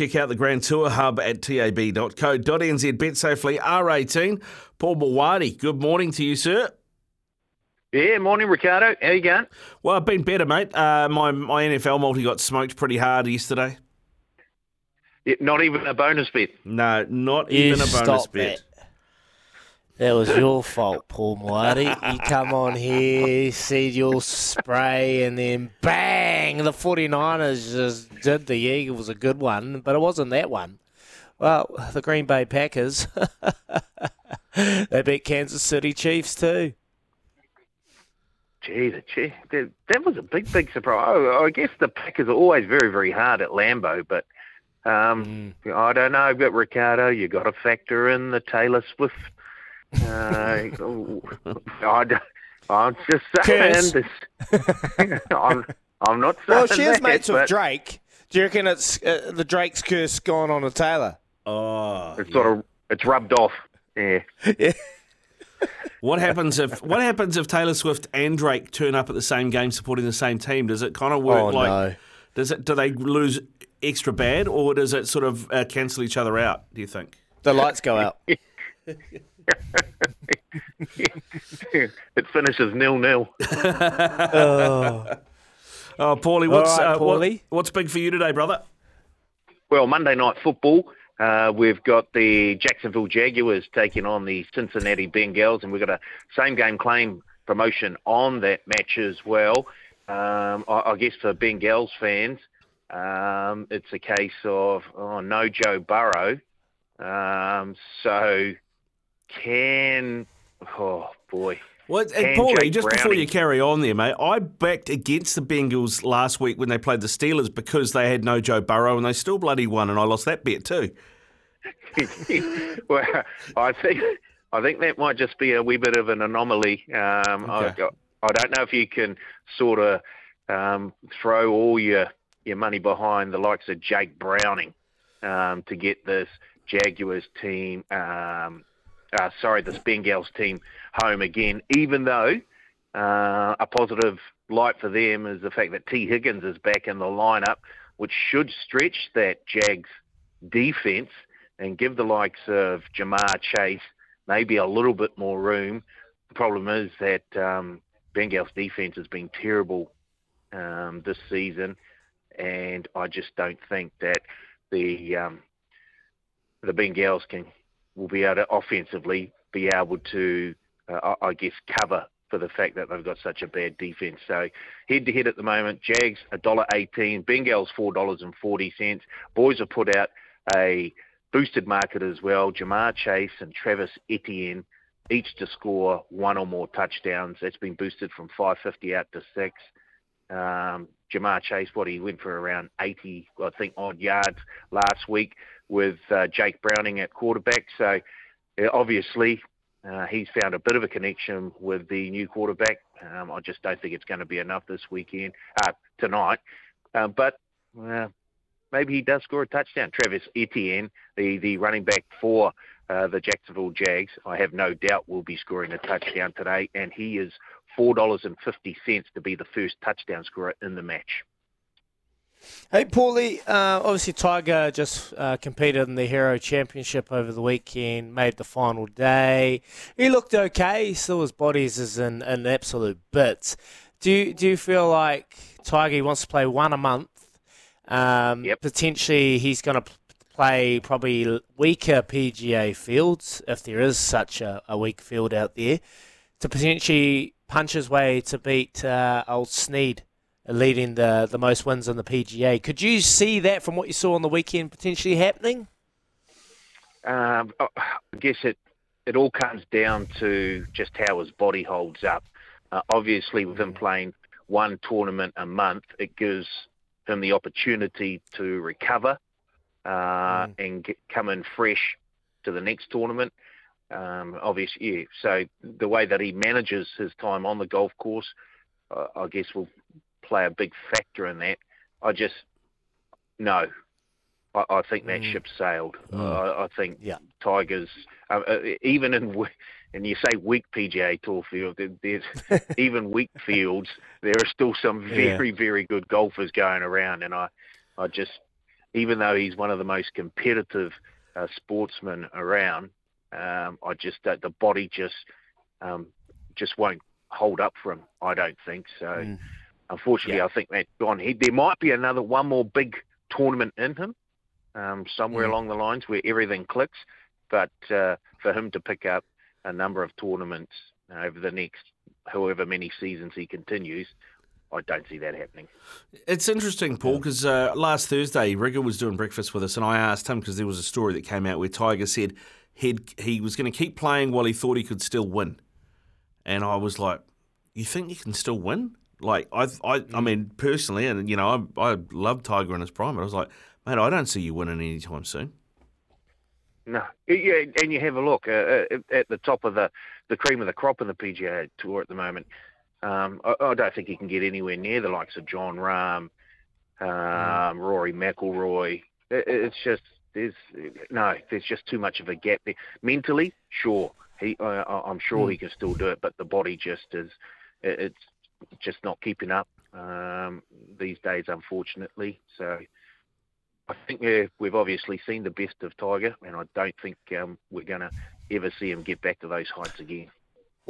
check out the Grand Tour Hub at tab.co.nz. Bet safely R18. Paul Maoate, good morning to you, sir. Yeah, morning, Ricardo. How you going? Well, I've been better, mate. Uh, my my NFL multi got smoked pretty hard yesterday. Yeah, not even a bonus bet. No, not You even a bonus stop bet. that. That was your fault, Paul Maoate. You come on here, said you'll spray, and then bang, the 49ers just did the Eagles a good one, but it wasn't that one. Well, the Green Bay Packers, they beat Kansas City Chiefs too. Gee, the gee, that, that was a big, big surprise. Oh, I guess the Packers are always very, very hard at Lambeau, but um, I don't know. But Ricardo, you got to factor in the Taylor Swift. Uh, I, don't- I'm just saying this. I'm, I'm not saying Well, she is that, mates with Drake. Do you reckon it's uh, the Drake's curse gone on to Taylor? Oh, It's sort of it's rubbed off. Yeah. What happens if what happens if Taylor Swift and Drake turn up at the same game supporting the same team? Does it kind of work Oh, like no. does it do they lose extra bad or does it sort of uh, cancel each other out, do you think? The lights go out. it finishes nil nil. oh. Oh, Paulie, what's right, uh, what- Paulie. what's big for you today, brother? Well, Monday night football, uh, we've got the Jacksonville Jaguars taking on the Cincinnati Bengals, and we've got a same game claim promotion on that match as well. Um, I, I guess for Bengals fans, um, it's a case of oh, no Joe Burrow. Um, so can oh boy. Well, and And Paulie, Jake just before you carry on there, mate, I backed against the Bengals last week when they played the Steelers because they had no Joe Burrow and they still bloody won, and I lost that bet too. well, I think I think that might just be a wee bit of an anomaly. Um, Okay. I, I don't know if you can sort of um, throw all your your money behind the likes of Jake Browning um, to get this Jaguars team, um, uh, sorry, this Bengals team home again. Even though uh, a positive light for them is the fact that Tee Higgins is back in the lineup, which should stretch that Jags defense and give the likes of Ja'Marr Chase maybe a little bit more room. The problem is that um, Bengals defense has been terrible um, this season, and I just don't think that the um, the Bengals can will be able to offensively be able to, uh, I guess, cover for the fact that they've got such a bad defense. So head to head at the moment, Jags a dollar eighteen, Bengals four dollars and forty cents. Boys have put out a boosted market as well. Ja'Marr Chase and Travis Etienne each to score one or more touchdowns. That's been boosted from 550 out to six. Um, Ja'Marr Chase, what he went for around 80, I think, odd yards last week with uh, Jake Browning at quarterback. So uh, obviously uh, he's found a bit of a connection with the new quarterback. Um, I just don't think it's going to be enough this weekend, uh, tonight. Uh, but uh, maybe he does score a touchdown. Travis Etienne, the, the running back for the Jacksonville Jags, I have no doubt will be scoring a touchdown today, and he is four dollars and fifty cents to be the first touchdown scorer in the match. Hey, Paulie, uh, obviously Tiger just uh, competed in the Hero Championship over the weekend, made the final day. He looked okay, still his body's is in, in absolute bits. Do you, do you feel like Tiger wants to play one a month? Um, Yep. Potentially he's going to play probably weaker PGA fields, if there is such a, a weak field out there, to potentially punch his way to beat uh, old Snead leading the the most wins in the PGA. Could you see that from what you saw on the weekend potentially happening? Um, I guess it it all comes down to just how his body holds up. Uh, obviously, with him playing one tournament a month, it gives him the opportunity to recover uh, and get, come in fresh to the next tournament. Um, obviously, yeah. So the way that he manages his time on the golf course, uh, I guess, will play a big factor in that. I just no. I, I think that Mm. ship sailed. I, I think Yeah. Tigers, uh, uh, even in and you say weak PGA Tour field, there's even weak fields. There are still some very very good golfers going around, and I I just even though he's one of the most competitive uh, sportsmen around, um, I just uh, the body just um, just won't hold up for him. I don't think so. Mm. Unfortunately, Yeah. I think that's gone. He, there might be another one more big tournament in him um, somewhere Mm. along the lines where everything clicks. But uh, for him to pick up a number of tournaments over the next however many seasons he continues, I don't see that happening. It's interesting, Paul, because uh, last Thursday, Rigger was doing breakfast with us, and I asked him because there was a story that came out where Tiger said he'd, he was going to keep playing while he thought he could still win. And I was like, You think you can still win? Like, I, I, I mean, personally, and, you know, I, I love Tiger in his prime, but I was like, Mate, I don't see you winning anytime soon. No, yeah, and you have a look uh, uh, at the top of the, the cream of the crop in the PGA Tour at the moment. Um, I, I don't think he can get anywhere near the likes of Jon Rahm, um, Rory McIlroy. It, it's just there's no, there's just too much of a gap there. Mentally, sure, he, I- I'm sure he can still do it, but the body just is, it, it's just not keeping up um, these days, unfortunately. So. I think uh, we've obviously seen the best of Tiger, and I don't think um, we're going to ever see him get back to those heights again.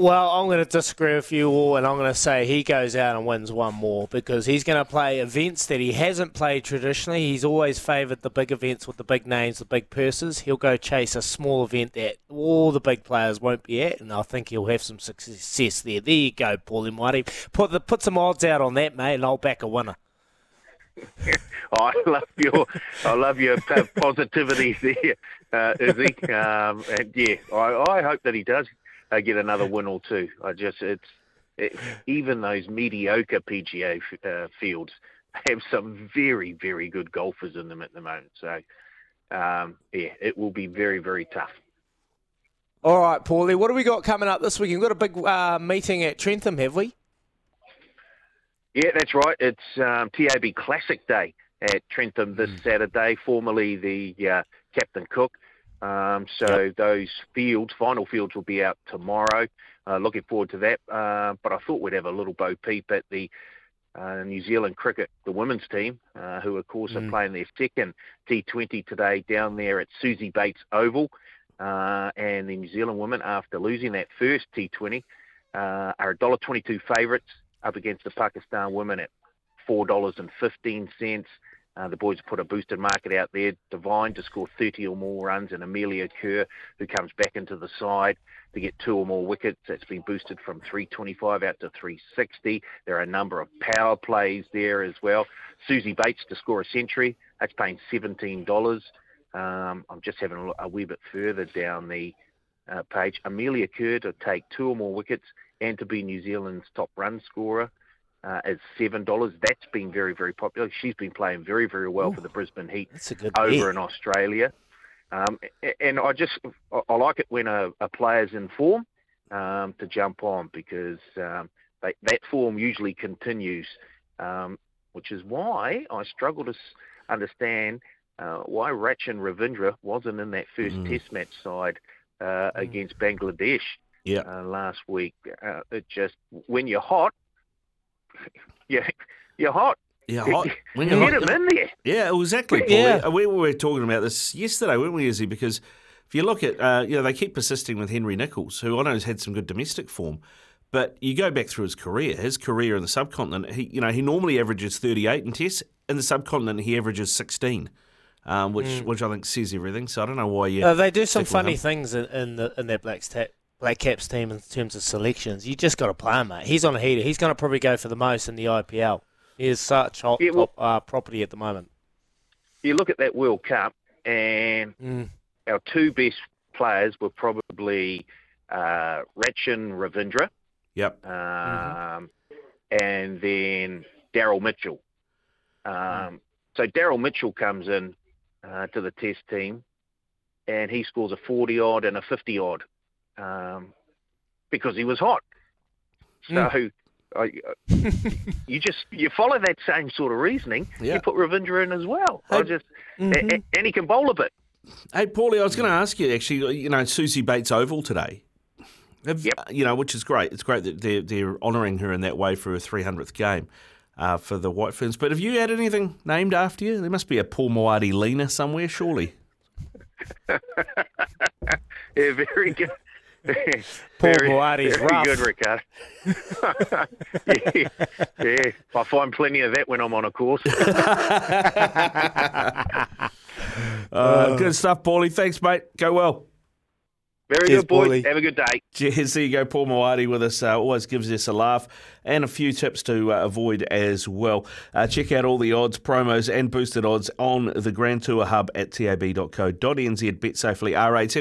Well, I'm going to disagree with you all, and I'm going to say he goes out and wins one more because he's going to play events that he hasn't played traditionally. He's always favoured the big events with the big names, the big purses. He'll go chase a small event that all the big players won't be at, and I think he'll have some success there. There you go, Paulie Maoate. Put the put some odds out on that, mate, and I'll back a winner. I love your, I love your positivity there, uh, Izzy. Um, and yeah, I, I hope that he does uh, get another win or two. I just, it's it, even those mediocre PGA f- uh, fields have some very, very good golfers in them at the moment. So, um, yeah, it will be very, very tough. All right, Paulie, what do we got coming up this week? We've got a big uh, meeting at Trentham, have we? Yeah, that's right. It's um, TAB Classic Day at Trentham this Saturday, formerly the uh, Captain Cook. Um, so yep. those fields, final fields, will be out tomorrow. Uh, looking forward to that. Uh, but I thought we'd have a little bow peep at the uh, New Zealand cricket, the women's team, uh, who of course mm. are playing their second T20 today down there at Suzie Bates Oval. Uh, and the New Zealand women, after losing that first T20, uh, are $1.22 favourites up against the Pakistan women at $4.15. Uh, the boys have put a boosted market out there. Devine to score 30 or more runs, and Amelia Kerr, who comes back into the side to get two or more wickets. That's been boosted from 325 out to 360. There are a number of power plays there as well. Suzie Bates to score a century. That's paying $17. Um, I'm just having a, look, a wee bit further down the uh, page. Amelia Kerr to take two or more wickets and to be New Zealand's top run scorer uh, is seven dollars. That's been very, very popular. She's been playing very, very well for the Brisbane Heat That's a good over in Australia. Um, and I just I- like it when a, a player's in form um, to jump on because um, they, that form usually continues, um, which is why I struggle to understand uh, why Rachin Ravindra wasn't in that first Mm. Test match side uh, against Bangladesh Yeah. uh, last week. Uh, it just when you're hot, yeah, you're hot. Yeah, hot. When Get you're hot, him in there. Yeah, exactly. Paul. Yeah. We, we were talking about this yesterday, weren't we, Izzy? Because if you look at, uh, you know, they keep persisting with Henry Nicholls, who I know has had some good domestic form, but you go back through his career, his career in the subcontinent, he, you know, he normally averages 38 in tests. In the subcontinent, he averages 16, um, which which I think says everything. So I don't know why you. Uh, they do some funny things in, in the in their Black, ta- Black Caps team in terms of selections. You just got to play him, mate. He's on a heater. He's going to probably go for the most in the IPL. He is such hot Yeah, well- top uh, property at the moment. You look at that World Cup, and Mm. our two best players were probably uh, Rachin Ravindra Yep. um, and then Daryl Mitchell. Um, so Daryl Mitchell comes in uh, to the Test team, and he scores a 40 odd and a 50 odd um, because he was hot. So. I, you just you follow that same sort of reasoning. Yeah. You put Ravindra in as well. I Hey, just Mhm. a- a- and he can bowl a bit. Hey, Paulie, I was going to ask you actually. You know, Suzie Bates Oval today. Have, Yep. You know, which is great. It's great that they're they're honouring her in that way for her 300th game. uh, for the White Ferns. But have you had anything named after you? There must be a Paul Maoate Lena somewhere, surely. Yeah, very good. Paul very, Maoate's very rough. good, Ricardo. yeah, yeah, I find plenty of that when I'm on a course. Uh, good stuff, Paulie. Thanks, mate. Go well. Very Cheers, good, boys. Paulie. Have a good day. Cheers. There you go. Paul Moati with us. Uh, always gives us a laugh and a few tips to uh, avoid as well. Uh, check out all the odds, promos, and boosted odds on the Grand Tour Hub at tab.co.nz. Bet safely. R18.